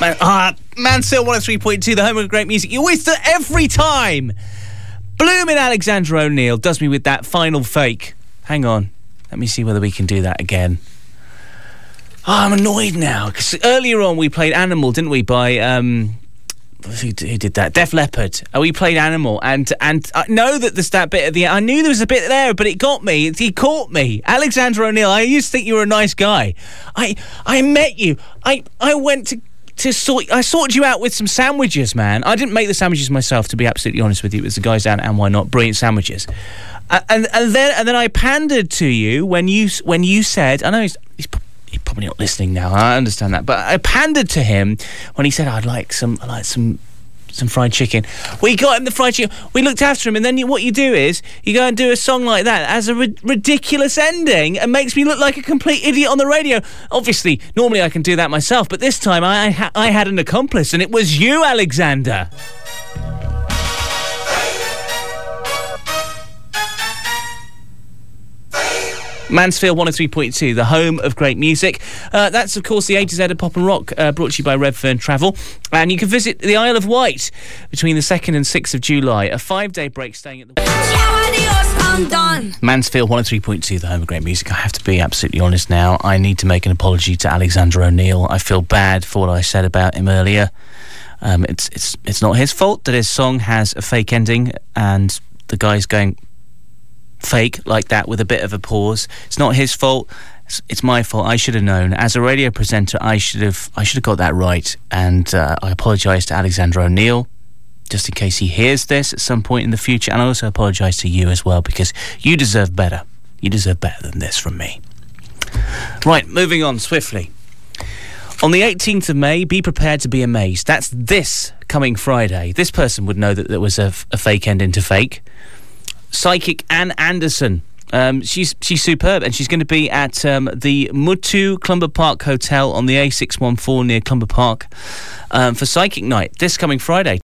Man, ah, Mansfield 103.2, the home of great music. You always do every time. Blooming Alexander O'Neal does me with that final fake. Hang on. Let me see whether we can do that again. Oh, I'm annoyed now because earlier on we played Animal, didn't we? By um, who, did that? Def Leppard. Uh, we played Animal, and and I know that there's that bit at the. I knew there was a bit there, but it got me. He caught me. Alexander O'Neal. I used to think you were a nice guy. I I met you. I I went to. To sort, I sorted you out with some sandwiches, man. I didn't make the sandwiches myself, to be absolutely honest with you. It was the guys down and why not brilliant sandwiches, uh, and and then and then I pandered to you when you when you said, I know he's, he's he's probably not listening now. I understand that, but I pandered to him when he said, "I'd like some, I'd like some." Some fried chicken. We got him the fried chicken. We looked after him, and then you, what you do is you go and do a song like that as a ri- ridiculous ending, and makes me look like a complete idiot on the radio. Obviously, normally I can do that myself, but this time I ha- I had an accomplice, and it was you, Alexander. Mansfield 103.2, the home of great music. Uh, that's, of course, the A to Z of Pop and Rock, uh, brought to you by Redfern Travel. And you can visit the Isle of Wight between the 2nd and 6th of July. A five day break staying at the. Mansfield 103.2, the home of great music. I have to be absolutely honest now. I need to make an apology to Alexander O'Neal. I feel bad for what I said about him earlier. Um, it's, it's, it's not his fault that his song has a fake ending and the guy's going fake like that with a bit of a pause. It's not his fault. It's, it's my fault. I should have known. As a radio presenter, I should have I should have got that right. And uh, I apologise to Alexander O'Neal, just in case he hears this at some point in the future. And I also apologise to you as well because you deserve better. You deserve better than this from me. Right, moving on swiftly. On the 18th of May, be prepared to be amazed. That's this coming Friday. This person would know that there was a, f- a fake ending to fake psychic Anne Anderson. Um, she's she's superb, and she's going to be at um, the Mutu Clumber Park Hotel on the A614 near Clumber Park um, for Psychic Night this coming Friday.